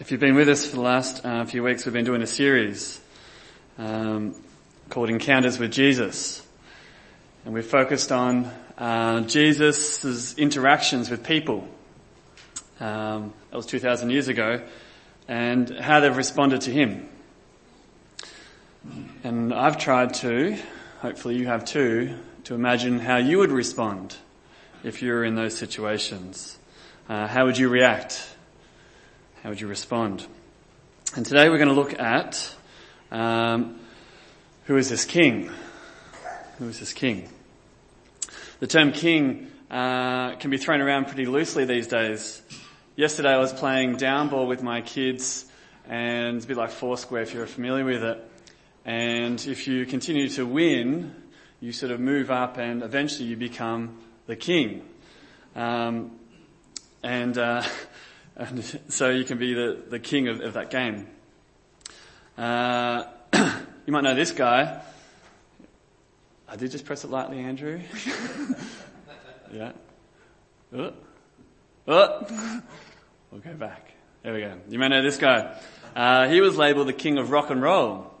If you've been with us for the last uh, few weeks, we've been doing a series um, called Encounters with Jesus. And we've focused on uh, Jesus' interactions with people. Um, that was 2,000 years ago. And how they've responded to him. And I've tried to, hopefully you have too, to imagine how you would respond if you were in those situations. Uh, how would you react? How would you respond? And today we're going to look at um, who is this king? Who is this king? The term king uh, can be thrown around pretty loosely these days. Yesterday I was playing down ball with my kids, and it's a bit like Foursquare if you're familiar with it. And if you continue to win, you sort of move up, and eventually you become the king. Um, and uh, and so you can be the, the king of, of that game. Uh, you might know this guy. I did just press it lightly, Andrew. yeah. Oh. Oh. We'll go back. There we go. You may know this guy. Uh, he was labeled the king of rock and roll.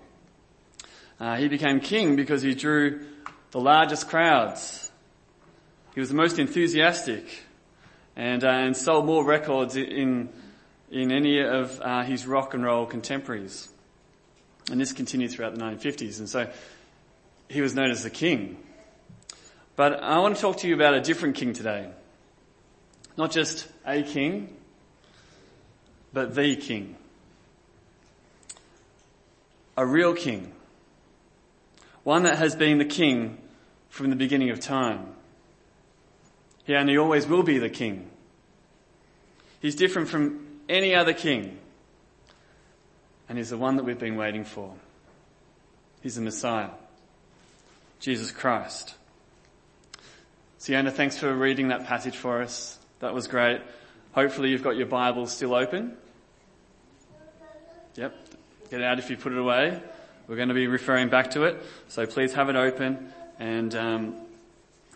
Uh, he became king because he drew the largest crowds. He was the most enthusiastic and, uh, and sold more records in, in any of uh, his rock and roll contemporaries. And this continued throughout the 1950s. And so he was known as the king. But I want to talk to you about a different king today. Not just a king, but the king. A real king. One that has been the king from the beginning of time. He only always will be the king. He's different from any other king. And he's the one that we've been waiting for. He's the Messiah. Jesus Christ. Sienna, thanks for reading that passage for us. That was great. Hopefully you've got your Bible still open. Yep. Get it out if you put it away. We're going to be referring back to it. So please have it open and, um,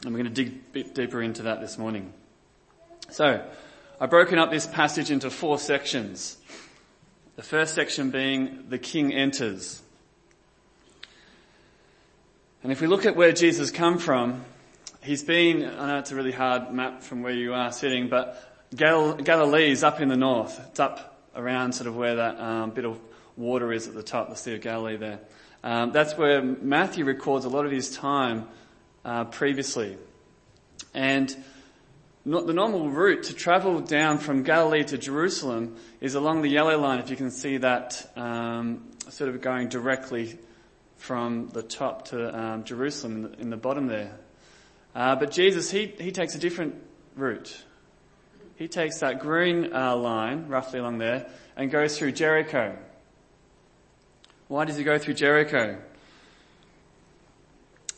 and we're going to dig a bit deeper into that this morning. So, I've broken up this passage into four sections. The first section being the king enters. And if we look at where Jesus come from, he's been, I know it's a really hard map from where you are sitting, but Gal- Galilee is up in the north. It's up around sort of where that um, bit of water is at the top, the Sea of Galilee there. Um, that's where Matthew records a lot of his time uh, previously. And the normal route to travel down from Galilee to Jerusalem is along the yellow line, if you can see that, um, sort of going directly from the top to um, Jerusalem in the, in the, bottom there. Uh, but Jesus, he, he takes a different route. He takes that green uh, line, roughly along there, and goes through Jericho. Why does he go through Jericho?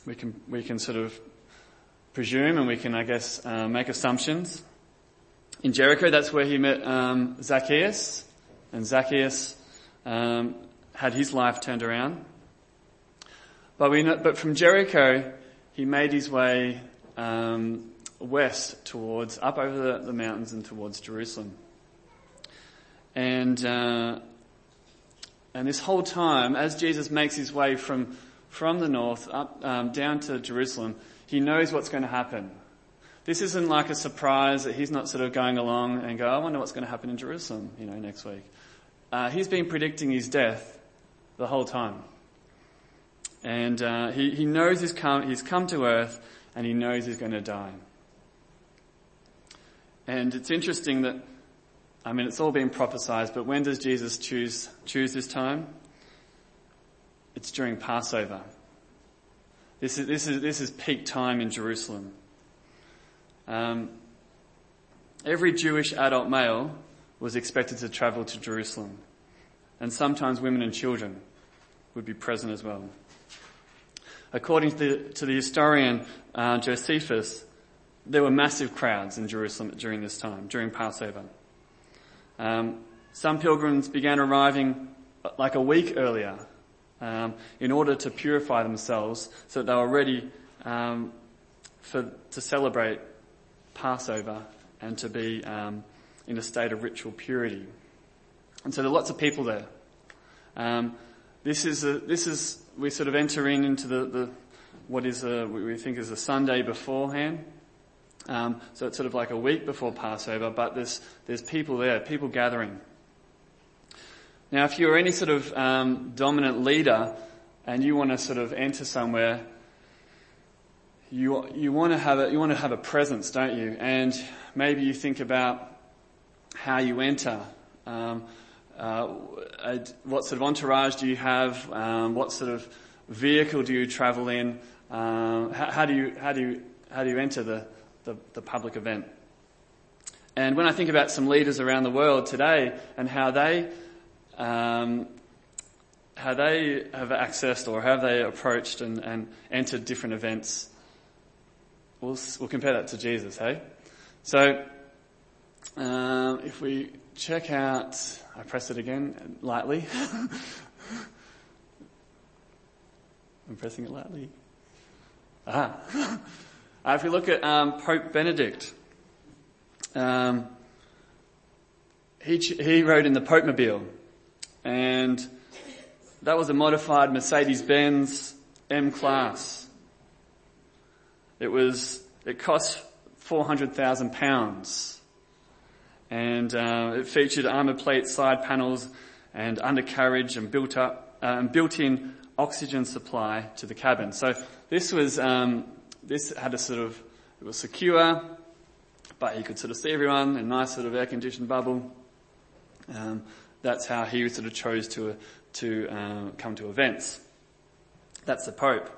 We can, we can sort of presume and we can, I guess, uh, make assumptions. In Jericho, that's where he met um, Zacchaeus, and Zacchaeus um, had his life turned around. But, we know, but from Jericho, he made his way um, west towards, up over the, the, mountains and towards Jerusalem. And uh, and this whole time, as Jesus makes his way from from the north up um, down to Jerusalem, he knows what's going to happen. This isn't like a surprise that he's not sort of going along and go, I wonder what's going to happen in Jerusalem, you know, next week. Uh, he's been predicting his death the whole time. And uh, he, he knows he's come, he's come to earth and he knows he's going to die. And it's interesting that, I mean, it's all been prophesied, but when does Jesus choose, choose this time? It's during Passover. This is, this is, this is peak time in Jerusalem. Um, every Jewish adult male was expected to travel to Jerusalem. And sometimes women and children would be present as well. According to the, to the historian uh, Josephus, there were massive crowds in Jerusalem during this time, during Passover. Um, some pilgrims began arriving like a week earlier um, in order to purify themselves so that they were ready um, for, to celebrate Passover and to be um, in a state of ritual purity. And so there are lots of people there. Um, this is a, this is we sort of enter in into the, the what is a, we think is a Sunday beforehand. Um, so it's sort of like a week before Passover, but there's there's people there, people gathering. Now, if you're any sort of um, dominant leader and you want to sort of enter somewhere, you you want to have a you want to have a presence, don't you? And maybe you think about how you enter. Um, uh, what sort of entourage do you have? Um, what sort of vehicle do you travel in? Um, how, how, do you how do you how do you enter the, the, the public event? And when I think about some leaders around the world today and how they um, how they have accessed or how they approached and, and entered different events, we'll, we'll compare that to Jesus, hey? So, um, if we check out, I press it again lightly. I'm pressing it lightly. Ah. if we look at um, Pope Benedict, um, he, he rode in the Pope Mobile, and that was a modified Mercedes-Benz M-Class. It was, it cost £400,000 and uh, it featured armor plate side panels and undercarriage and built up uh, built-in oxygen supply to the cabin. So this was um, this had a sort of it was secure, but you could sort of see everyone in a nice sort of air-conditioned bubble. Um, that's how he sort of chose to to uh, come to events. That's the Pope.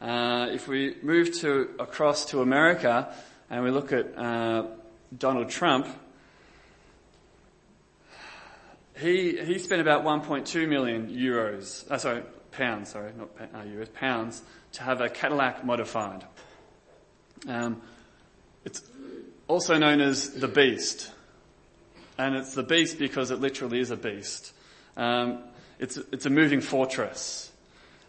Uh, if we move to across to America and we look at uh, Donald Trump, he, he spent about 1.2 million euros, uh, sorry, pounds, sorry, not uh, euros, pounds, to have a Cadillac modified. Um, it's also known as the Beast. And it's the Beast because it literally is a beast. Um, it's, it's a moving fortress.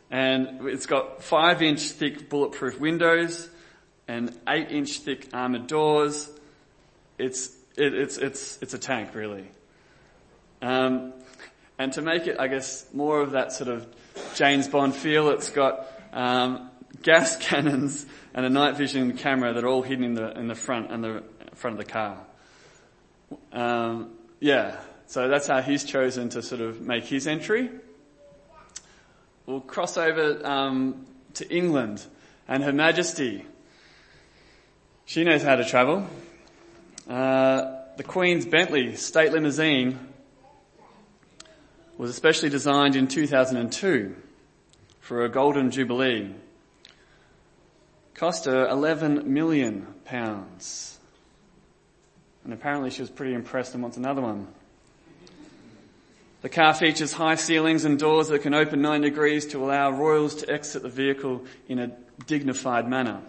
And it's got five inch thick bulletproof windows and eight inch thick armored doors. It's, it, it's, it's, it's a tank really. Um, and to make it, I guess, more of that sort of James Bond feel, it's got um, gas cannons and a night vision camera that are all hidden in the in the front and the front of the car. Um, yeah, so that's how he's chosen to sort of make his entry. We'll cross over um, to England and Her Majesty. She knows how to travel. Uh, the Queen's Bentley state limousine was especially designed in 2002 for a golden jubilee. Cost her 11 million pounds. And apparently she was pretty impressed and wants another one. The car features high ceilings and doors that can open 9 degrees to allow royals to exit the vehicle in a dignified manner.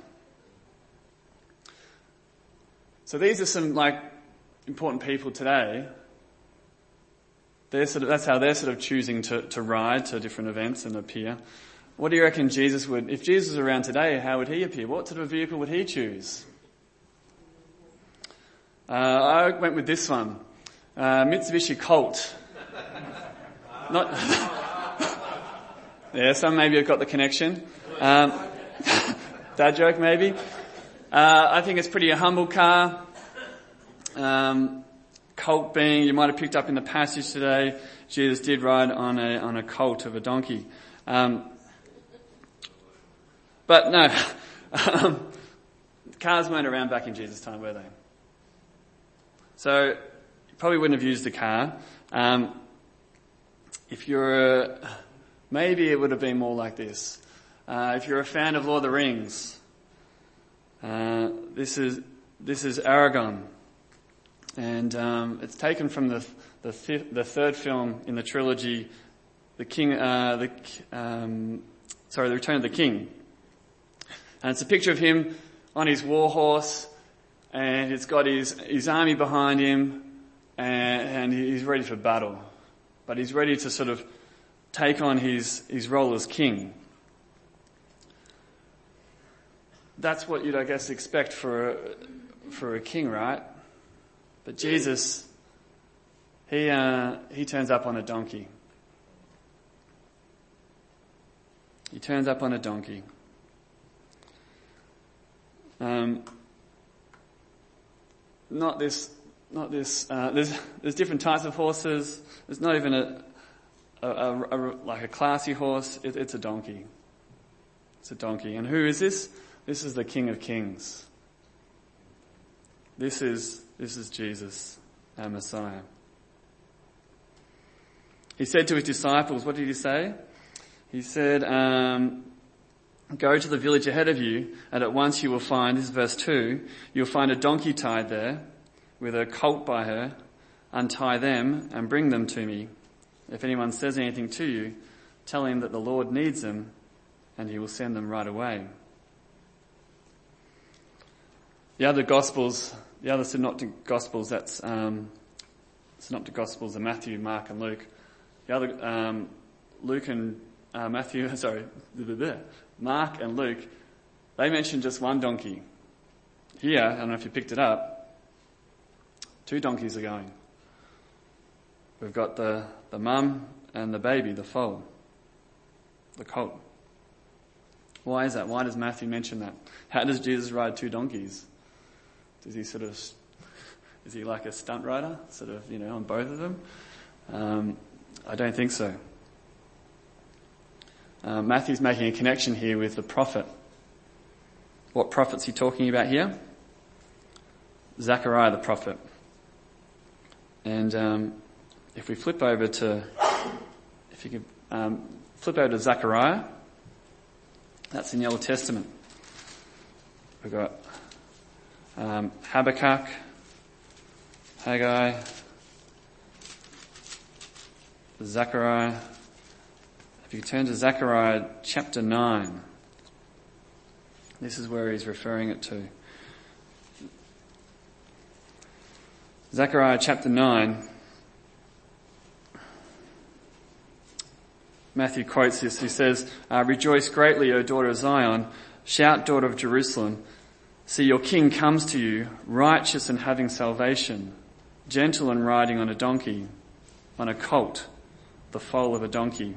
So these are some like important people today they're sort of, that's how they're sort of choosing to, to ride to different events and appear. What do you reckon Jesus would, if Jesus was around today, how would he appear? What sort of vehicle would he choose? Uh, I went with this one. Uh, Mitsubishi Colt. Not, yeah, some maybe have got the connection. Um, dad joke maybe. Uh, I think it's pretty a humble car. Um, colt being, you might have picked up in the passage today, Jesus did ride on a, on a colt of a donkey. Um, but no, um, cars weren't around back in Jesus' time, were they? So, you probably wouldn't have used a car. Um, if you're, a, maybe it would have been more like this. Uh, if you're a fan of Lord of the Rings, uh, this is this is Aragorn and um, it's taken from the the, fifth, the, third film in the trilogy, the King, uh, the um, sorry, the Return of the King, and it's a picture of him on his war horse, and he's got his his army behind him, and, and he's ready for battle, but he's ready to sort of take on his his role as king. That's what you'd, I guess, expect for a, for a king, right? But Jesus, he, uh, he turns up on a donkey. He turns up on a donkey. Um, not this, not this, uh, there's, there's different types of horses. There's not even a, a, a, a like a classy horse. It, it's a donkey. It's a donkey. And who is this? This is the King of Kings. This is, this is Jesus, our Messiah. He said to his disciples, what did he say? He said, um, go to the village ahead of you and at once you will find, this is verse 2, you'll find a donkey tied there with a colt by her. Untie them and bring them to me. If anyone says anything to you, tell him that the Lord needs them and he will send them right away. The other Gospels, the other synoptic Gospels, that's um, synoptic Gospels are Matthew, Mark, and Luke. The other um, Luke and uh, Matthew, sorry, Mark and Luke, they mention just one donkey. Here, I don't know if you picked it up, two donkeys are going. We've got the, the mum and the baby, the foal, the colt. Why is that? Why does Matthew mention that? How does Jesus ride two donkeys? Does he sort of, is he like a stunt rider, sort of, you know, on both of them? Um, I don't think so. Uh, Matthew's making a connection here with the prophet. What prophet's he talking about here? Zechariah the prophet. And um, if we flip over to, if you could um, flip over to Zechariah, that's in the Old Testament. We've got um, Habakkuk, Haggai, Zechariah. If you turn to Zechariah chapter 9, this is where he's referring it to. Zechariah chapter 9. Matthew quotes this. He says, uh, Rejoice greatly, O daughter of Zion. Shout, daughter of Jerusalem. See, your king comes to you, righteous and having salvation, gentle and riding on a donkey, on a colt, the foal of a donkey.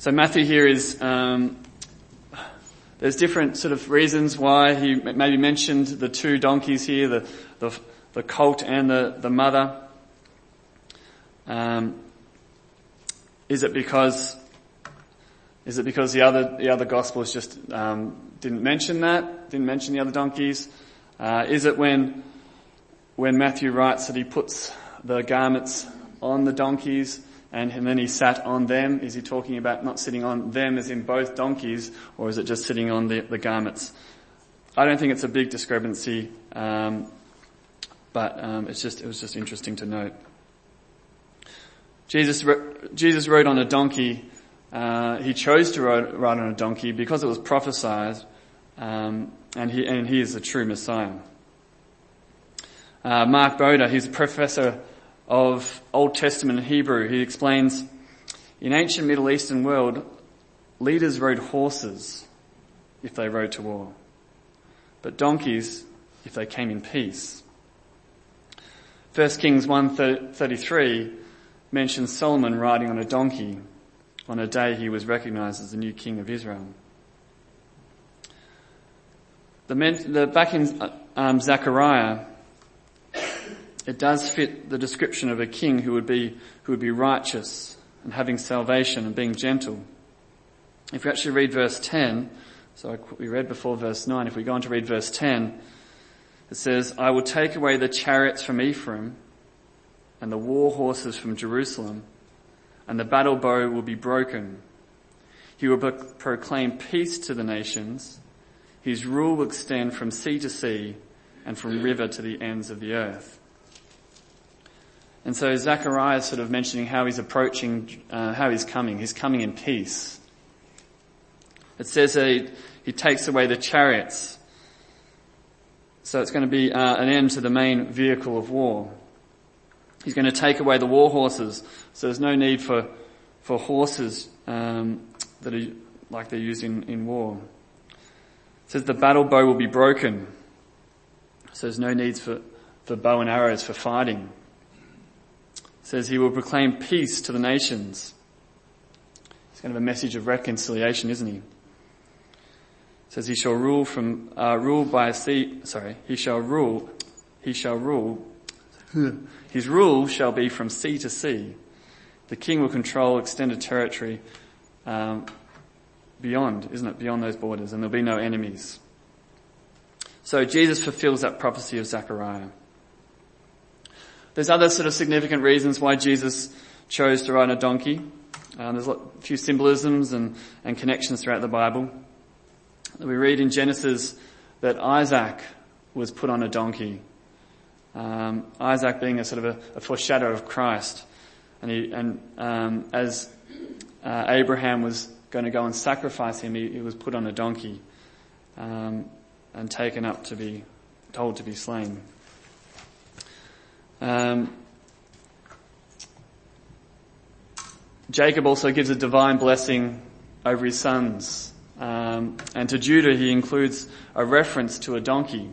So Matthew here is, um, there's different sort of reasons why he maybe mentioned the two donkeys here, the, the, the colt and the, the mother. Um, is it because, is it because the other, the other gospels just, um, didn't mention that, didn't mention the other donkeys? Uh, is it when, when Matthew writes that he puts the garments on the donkeys and, then he sat on them? Is he talking about not sitting on them as in both donkeys, or is it just sitting on the, the garments? I don't think it's a big discrepancy, um, but um, it's just it was just interesting to note. Jesus Jesus rode on a donkey. Uh, he chose to ride, ride, on a donkey because it was prophesied, um, and he and he is the true Messiah. Uh, Mark Boda, he's a professor of Old Testament Hebrew. He explains, in ancient Middle Eastern world, leaders rode horses if they rode to war, but donkeys if they came in peace. 1 Kings 1.33 mentions Solomon riding on a donkey on a day he was recognized as the new king of Israel. The, the back in um, Zechariah, it does fit the description of a king who would be, who would be righteous and having salvation and being gentle. If we actually read verse 10, so we read before verse 9, if we go on to read verse 10, it says, I will take away the chariots from Ephraim and the war horses from Jerusalem, and the battle bow will be broken. He will proclaim peace to the nations. His rule will extend from sea to sea and from river to the ends of the earth. And so Zechariah is sort of mentioning how he's approaching, uh, how he's coming. He's coming in peace. It says that he, he takes away the chariots. So it's going to be uh, an end to the main vehicle of war. He's going to take away the war horses. So there's no need for, for horses um, that are like they're used in, in war. It says the battle bow will be broken. So there's no needs for, for bow and arrows for fighting. Says he will proclaim peace to the nations. It's kind of a message of reconciliation, isn't he? It says he shall rule from uh, rule by a sea. Sorry, he shall rule. He shall rule. His rule shall be from sea to sea. The king will control extended territory um, beyond, isn't it? Beyond those borders, and there'll be no enemies. So Jesus fulfills that prophecy of Zechariah. There's other sort of significant reasons why Jesus chose to ride on a donkey. Um, there's a few symbolisms and, and connections throughout the Bible. We read in Genesis that Isaac was put on a donkey. Um, Isaac being a sort of a, a, foreshadow of Christ. And, he, and um, as uh, Abraham was going to go and sacrifice him, he, he was put on a donkey um, and taken up to be told to be slain. Um, Jacob also gives a divine blessing over his sons. Um, and to Judah, he includes a reference to a donkey.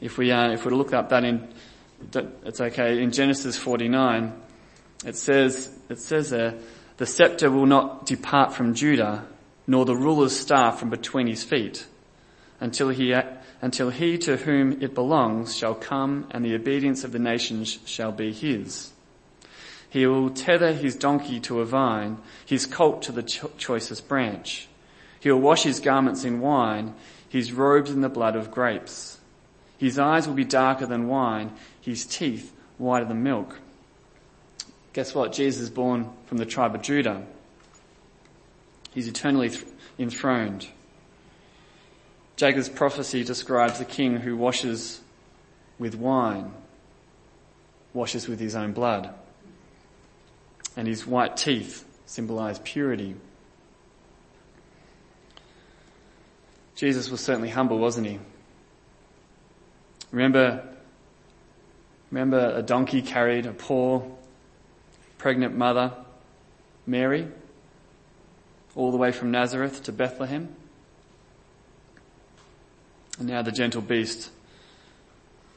If we, uh, if we look up that in, it's okay, in Genesis 49, it says, it says there, the scepter will not depart from Judah, nor the ruler's staff from between his feet, until he, until he to whom it belongs shall come and the obedience of the nations shall be his. He will tether his donkey to a vine, his colt to the cho- choicest branch. He will wash his garments in wine, his robes in the blood of grapes. His eyes will be darker than wine, his teeth whiter than milk. Guess what? Jesus is born from the tribe of Judah. He's eternally th- enthroned. Jacob's prophecy describes the king who washes with wine, washes with his own blood and his white teeth symbolize purity. Jesus was certainly humble, wasn't he? Remember, remember a donkey carried a poor pregnant mother, Mary, all the way from Nazareth to Bethlehem? And now the gentle beast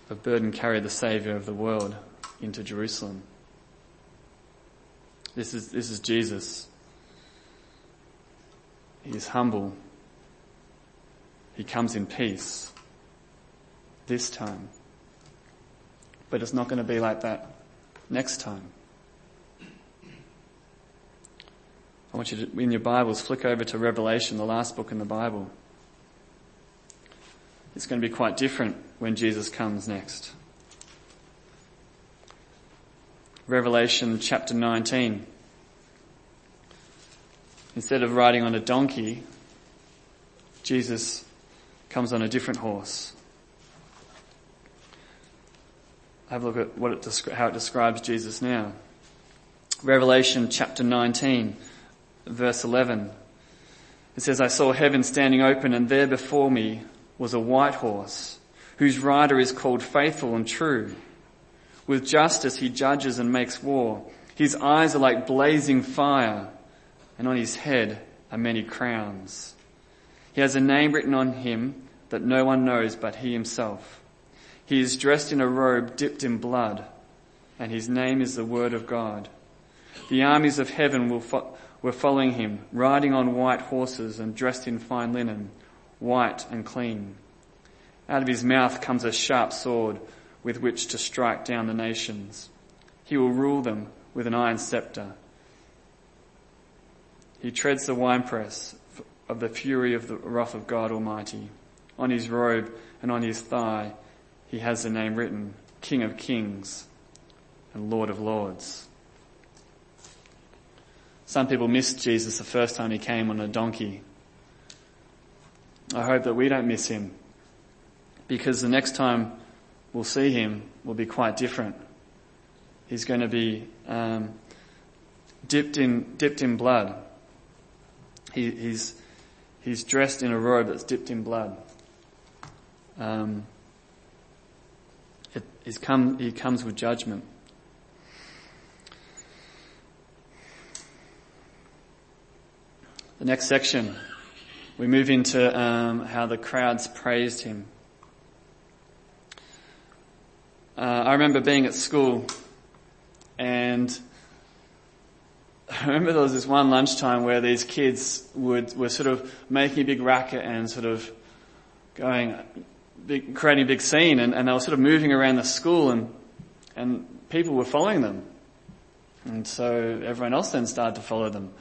of burden carried the Saviour of the world into Jerusalem. This is, this is Jesus. He is humble. He comes in peace. This time. But it's not going to be like that next time. I want you to, in your Bibles, flick over to Revelation, the last book in the Bible. It's going to be quite different when Jesus comes next. Revelation chapter 19. Instead of riding on a donkey, Jesus comes on a different horse. Have a look at what it, how it describes Jesus now. Revelation chapter 19, verse 11. It says, I saw heaven standing open and there before me was a white horse whose rider is called faithful and true with justice he judges and makes war. His eyes are like blazing fire, and on his head are many crowns. He has a name written on him that no one knows but he himself. He is dressed in a robe dipped in blood, and his name is the Word of God. The armies of heaven fo- were following him, riding on white horses and dressed in fine linen, white and clean. Out of his mouth comes a sharp sword with which to strike down the nations. He will rule them with an iron scepter. He treads the winepress of the fury of the wrath of God Almighty. On his robe and on his thigh, he has the name written, King of Kings and Lord of Lords. Some people missed Jesus the first time he came on a donkey. I hope that we don't miss him because the next time we'll see him will be quite different. He's going to be um, dipped in dipped in blood. He, he's he's dressed in a robe that's dipped in blood. Um, it, come, he comes with judgment. The next section, we move into um, how the crowds praised him. Uh, I remember being at school And I remember there was this one lunchtime where these kids would, were sort of making a big racket and sort of going, big, creating a big scene and, and they were sort of moving around the school and, and people were following them. And so everyone else then started to follow them.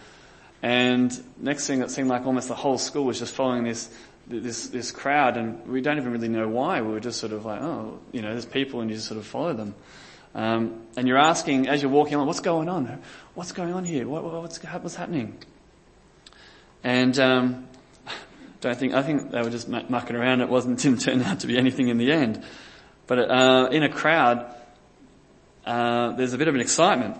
And next thing it seemed like almost the whole school was just following this, this, this crowd and we don't even really know why. We were just sort of like, oh, you know, there's people and you just sort of follow them. Um, and you're asking as you're walking along, what's going on? What's going on here? What, what's, what's happening? And um, don't think I think they were just mucking around. It wasn't didn't turn out to be anything in the end. But uh, in a crowd, uh, there's a bit of an excitement.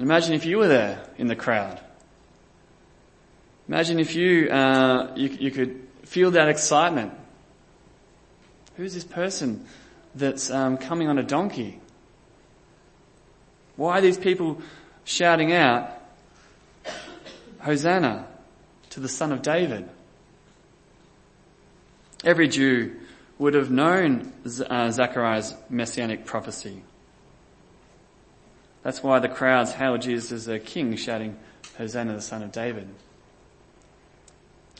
And imagine if you were there in the crowd. Imagine if you, uh, you, you could feel that excitement. Who's this person that's um, coming on a donkey? Why are these people shouting out, Hosanna to the Son of David? Every Jew would have known uh, Zechariah's messianic prophecy. That's why the crowds hailed Jesus as a king, shouting, Hosanna, the Son of David.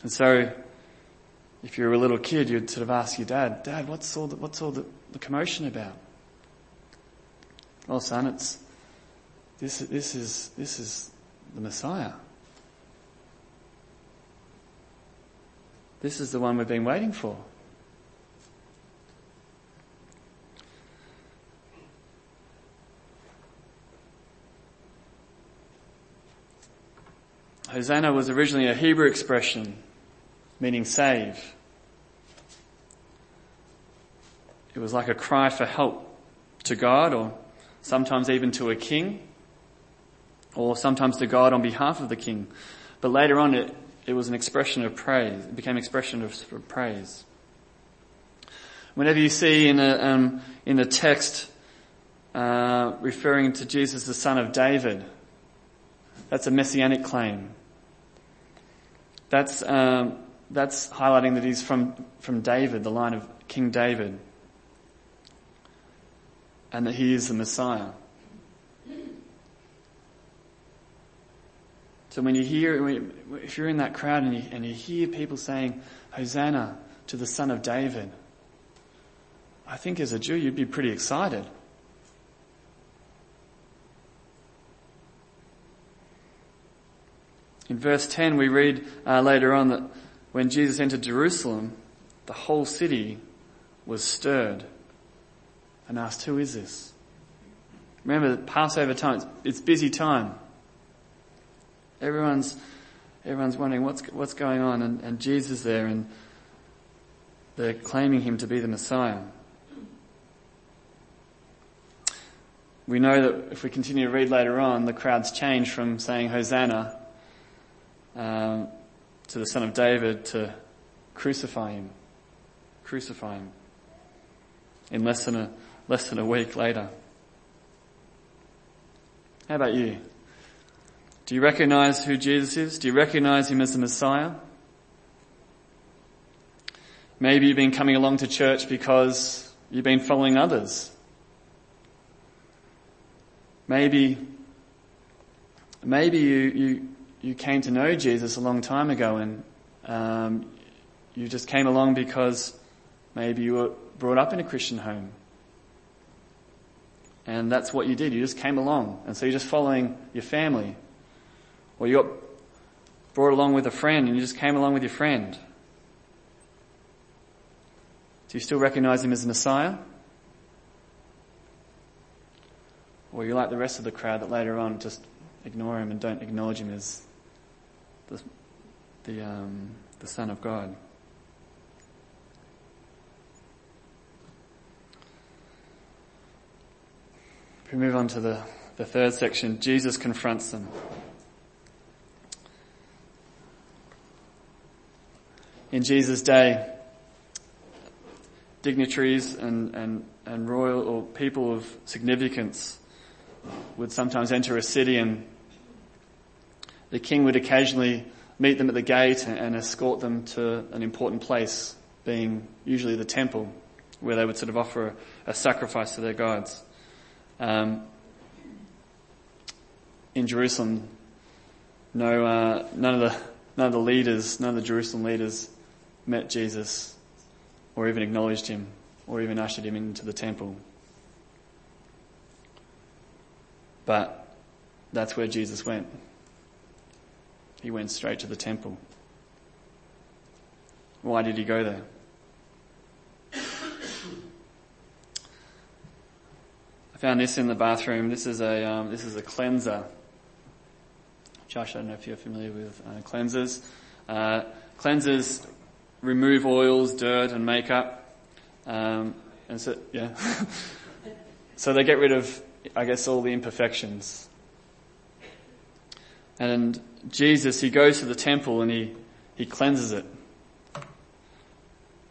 And so, if you were a little kid, you'd sort of ask your dad, Dad, what's all the, what's all the, the commotion about? Well, son, it's, this, this is, this is the Messiah. This is the one we've been waiting for. Hosanna was originally a Hebrew expression meaning save. It was like a cry for help to God or sometimes even to a king or sometimes to God on behalf of the king. But later on it, it was an expression of praise. It became an expression of praise. Whenever you see in a, um, in a text uh, referring to Jesus the son of David, that's a messianic claim. That's um, that's highlighting that he's from, from David, the line of King David, and that he is the Messiah. So when you hear, if you're in that crowd and you, and you hear people saying, Hosanna to the Son of David, I think as a Jew you'd be pretty excited. In verse 10 we read uh, later on that when Jesus entered Jerusalem, the whole city was stirred and asked, who is this? Remember, Passover time, it's busy time. Everyone's, everyone's wondering what's, what's going on and, and Jesus there and they're claiming him to be the Messiah. We know that if we continue to read later on, the crowds change from saying Hosanna um, to the Son of David to crucify him. Crucify him. In less than a, less than a week later. How about you? Do you recognize who Jesus is? Do you recognize him as the Messiah? Maybe you've been coming along to church because you've been following others. Maybe, maybe you, you, you came to know Jesus a long time ago and um, you just came along because maybe you were brought up in a Christian home. And that's what you did. You just came along. And so you're just following your family. Or you got brought along with a friend and you just came along with your friend. Do you still recognize him as the Messiah? Or are you like the rest of the crowd that later on just ignore him and don't acknowledge him as the, the, um, the Son of God. If we move on to the, the third section, Jesus confronts them. In Jesus' day, dignitaries and, and, and royal or people of significance would sometimes enter a city and the king would occasionally meet them at the gate and escort them to an important place, being usually the temple where they would sort of offer a, sacrifice to their gods. Um, in Jerusalem, no, uh, none of the none of the leaders, none of the Jerusalem leaders met Jesus, or even acknowledged him, or even ushered him into the temple. But that's where Jesus went. He went straight to the temple. Why did he go there? I found this in the bathroom. This is a um, this is a cleanser. Josh, I don't know if you're familiar with uh, cleansers. Uh, cleansers remove oils, dirt, and makeup, um, and so yeah. so they get rid of, I guess, all the imperfections. And Jesus, he goes to the temple and he he cleanses it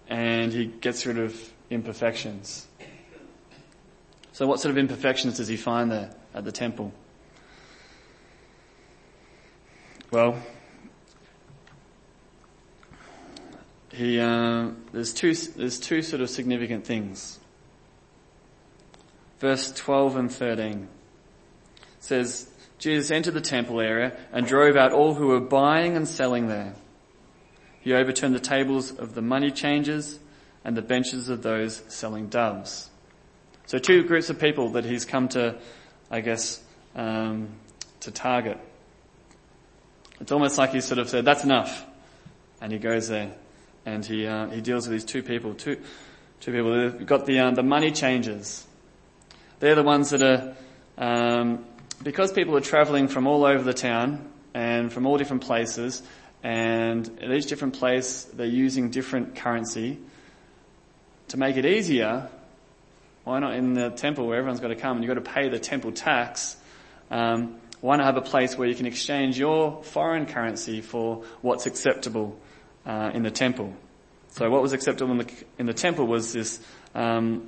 and he gets rid of imperfections. So what sort of imperfections does he find there at the temple? Well, he, uh, there's two, there's two sort of significant things. Verse 12 and 13 says, Jesus entered the temple area and drove out all who were buying and selling there. He overturned the tables of the money changers and the benches of those selling doves. So two groups of people that he's come to, I guess, um, to target. It's almost like he sort of said, that's enough. And he goes there and he, uh, he deals with these two people, two, two people. They've got the, um, the money changers. They're the ones that are, um, because people are traveling from all over the town and from all different places, and at each different place they're using different currency. To make it easier, why not in the temple where everyone's got to come and you've got to pay the temple tax? Um, why not have a place where you can exchange your foreign currency for what's acceptable uh, in the temple? So what was acceptable in the, in the temple was this um,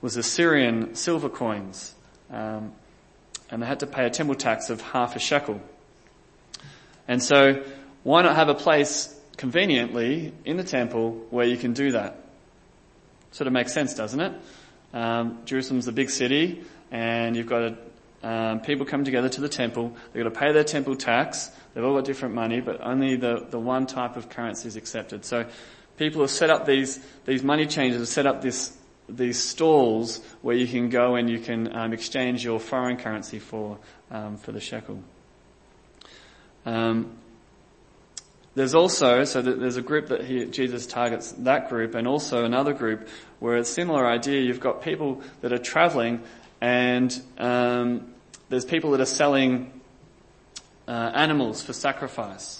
was Assyrian silver coins, um, and they had to pay a temple tax of half a shekel. And so why not have a place conveniently in the temple where you can do that? Sort of makes sense, doesn't it? Um, Jerusalem's a big city, and you've got a, um, people come together to the temple. They've got to pay their temple tax. They've all got different money, but only the, the one type of currency is accepted. So people have set up these these money changers, set up this these stalls where you can go and you can um, exchange your foreign currency for um, for the shekel. Um, there's also, so there's a group that he, Jesus targets that group and also another group where it's a similar idea. You've got people that are traveling and um, there's people that are selling uh, animals for sacrifice.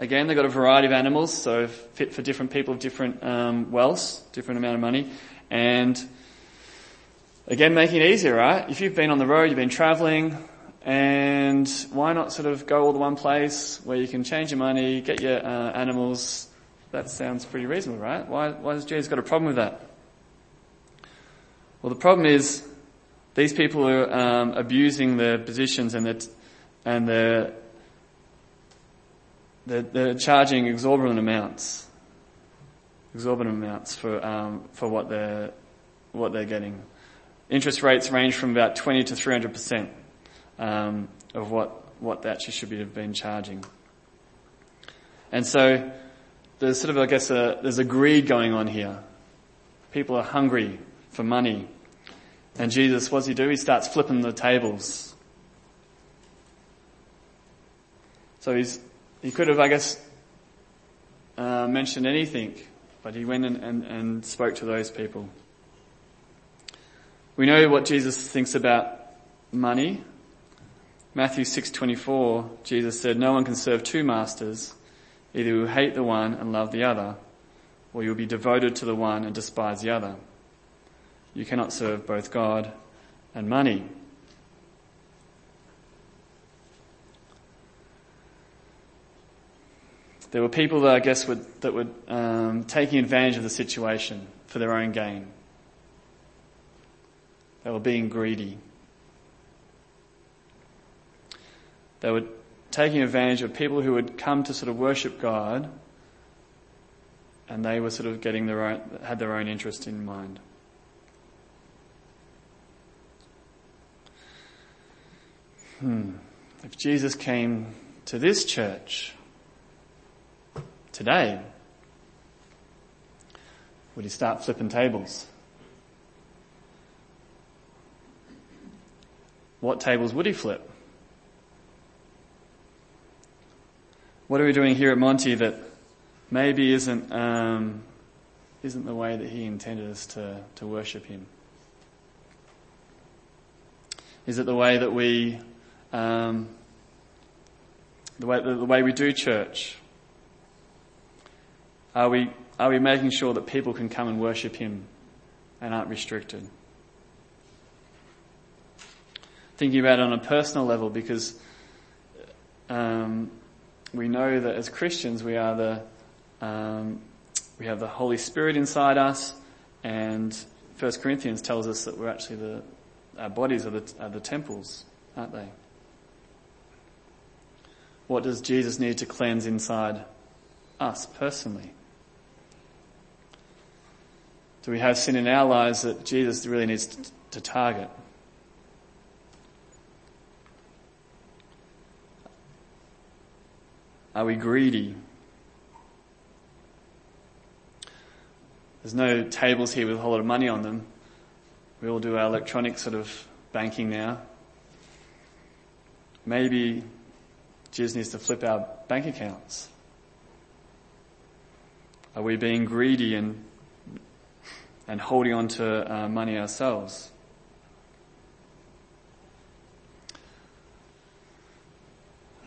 Again, they've got a variety of animals, so fit for different people of different um, wealths, different amount of money. And again, making it easier, right? If you've been on the road, you've been traveling, and why not sort of go all to one place where you can change your money, get your uh, animals? That sounds pretty reasonable, right? Why, why has Jesus got a problem with that? Well, the problem is these people are um, abusing their positions and they're, and they're, they're, they're, charging exorbitant amounts, exorbitant amounts for um, for what they're what they're getting. Interest rates range from about 20 to 300 percent um, of what, what that should be have been charging. And so there's sort of, I guess, a, there's a greed going on here. People are hungry for money. And Jesus, what does he do? He starts flipping the tables. So he's, he could have, I guess, uh, mentioned anything, but he went and, and, and spoke to those people. We know what Jesus thinks about money. Matthew 6:24, Jesus said, "No one can serve two masters. Either you hate the one and love the other, or you'll be devoted to the one and despise the other. You cannot serve both God and money." There were people that I guess would, that were um, taking advantage of the situation for their own gain. They were being greedy. They were taking advantage of people who had come to sort of worship God and they were sort of getting their own, had their own interest in mind. Hmm. If Jesus came to this church today, would he start flipping tables? What tables would he flip? What are we doing here at Monty that maybe isn't um, isn't the way that he intended us to, to worship him? Is it the way that we um, the way the, the way we do church? Are we are we making sure that people can come and worship him and aren't restricted? Thinking about it on a personal level because um, we know that as Christians we are the um, we have the Holy Spirit inside us, and First Corinthians tells us that we're actually the our bodies are the, are the temples, aren't they? What does Jesus need to cleanse inside us personally? Do we have sin in our lives that Jesus really needs to, to target? Are we greedy? There's no tables here with a whole lot of money on them. We all do our electronic sort of banking now. Maybe Jesus needs to flip our bank accounts. Are we being greedy and and holding on to uh, money ourselves?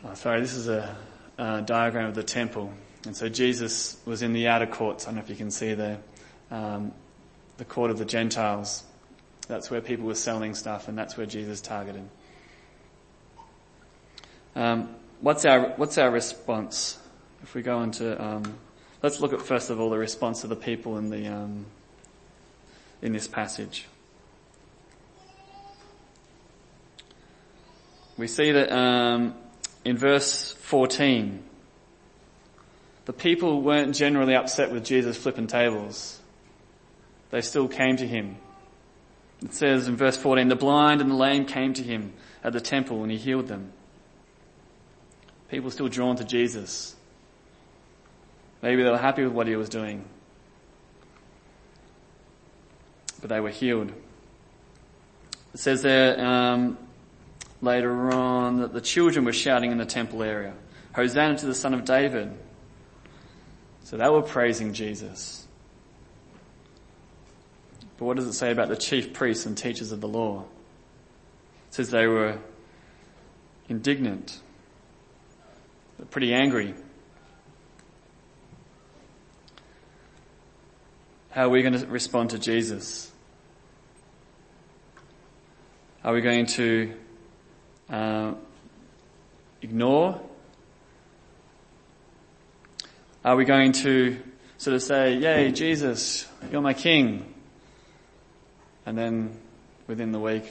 Oh, sorry, this is a uh, diagram of the temple. And so Jesus was in the outer courts. I don't know if you can see there. Um, the court of the Gentiles. That's where people were selling stuff and that's where Jesus targeted. Um, what's our, what's our response? If we go into, um, let's look at first of all the response of the people in the, um, in this passage. We see that um, in verse 14, the people weren't generally upset with Jesus flipping tables. They still came to him. It says in verse 14, the blind and the lame came to him at the temple and he healed them. People still drawn to Jesus. Maybe they were happy with what he was doing. But they were healed. It says there, um, later on that the children were shouting in the temple area, Hosanna to the son of David. So they were praising Jesus. But what does it say about the chief priests and teachers of the law? It says they were indignant, They're pretty angry. How are we going to respond to Jesus? Are we going to uh, ignore? Are we going to sort of say, yay, Jesus, you're my king? And then within the week,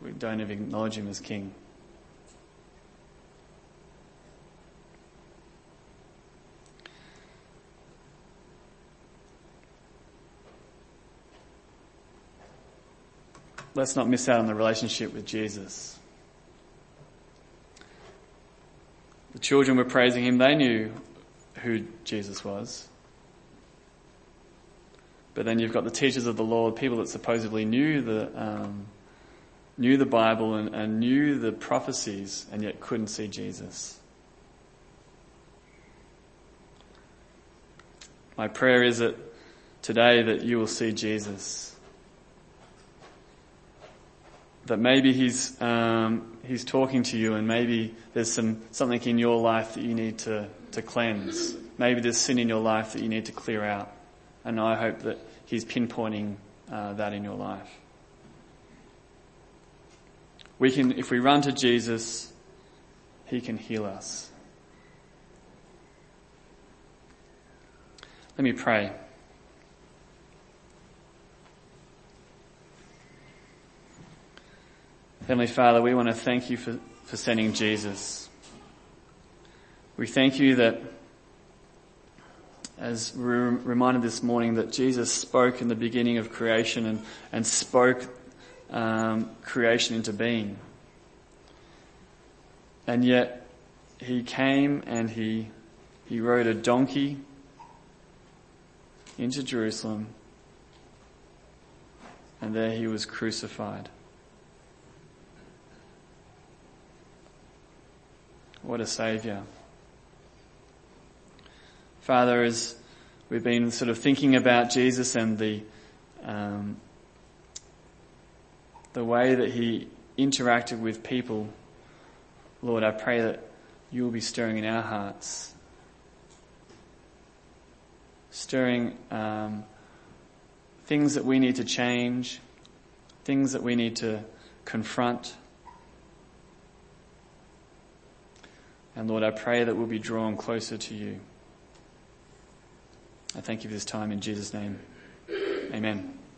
we don't even acknowledge him as king. Let's not miss out on the relationship with Jesus. The children were praising him. They knew who Jesus was. But then you've got the teachers of the law, people that supposedly knew the um, knew the Bible and, and knew the prophecies, and yet couldn't see Jesus. My prayer is that today that you will see Jesus. That maybe he's um, he's talking to you, and maybe there's some something in your life that you need to to cleanse. Maybe there's sin in your life that you need to clear out. And I hope that He's pinpointing uh, that in your life. We can, if we run to Jesus, He can heal us. Let me pray. Heavenly Father, we want to thank you for, for sending Jesus. We thank you that as we were reminded this morning that Jesus spoke in the beginning of creation and, and spoke um, creation into being. And yet he came and he, he rode a donkey into Jerusalem and there he was crucified. What a Saviour. Father, as we've been sort of thinking about Jesus and the, um, the way that he interacted with people, Lord, I pray that you will be stirring in our hearts, stirring um, things that we need to change, things that we need to confront. And Lord, I pray that we'll be drawn closer to you. I thank you for this time in Jesus' name. Amen.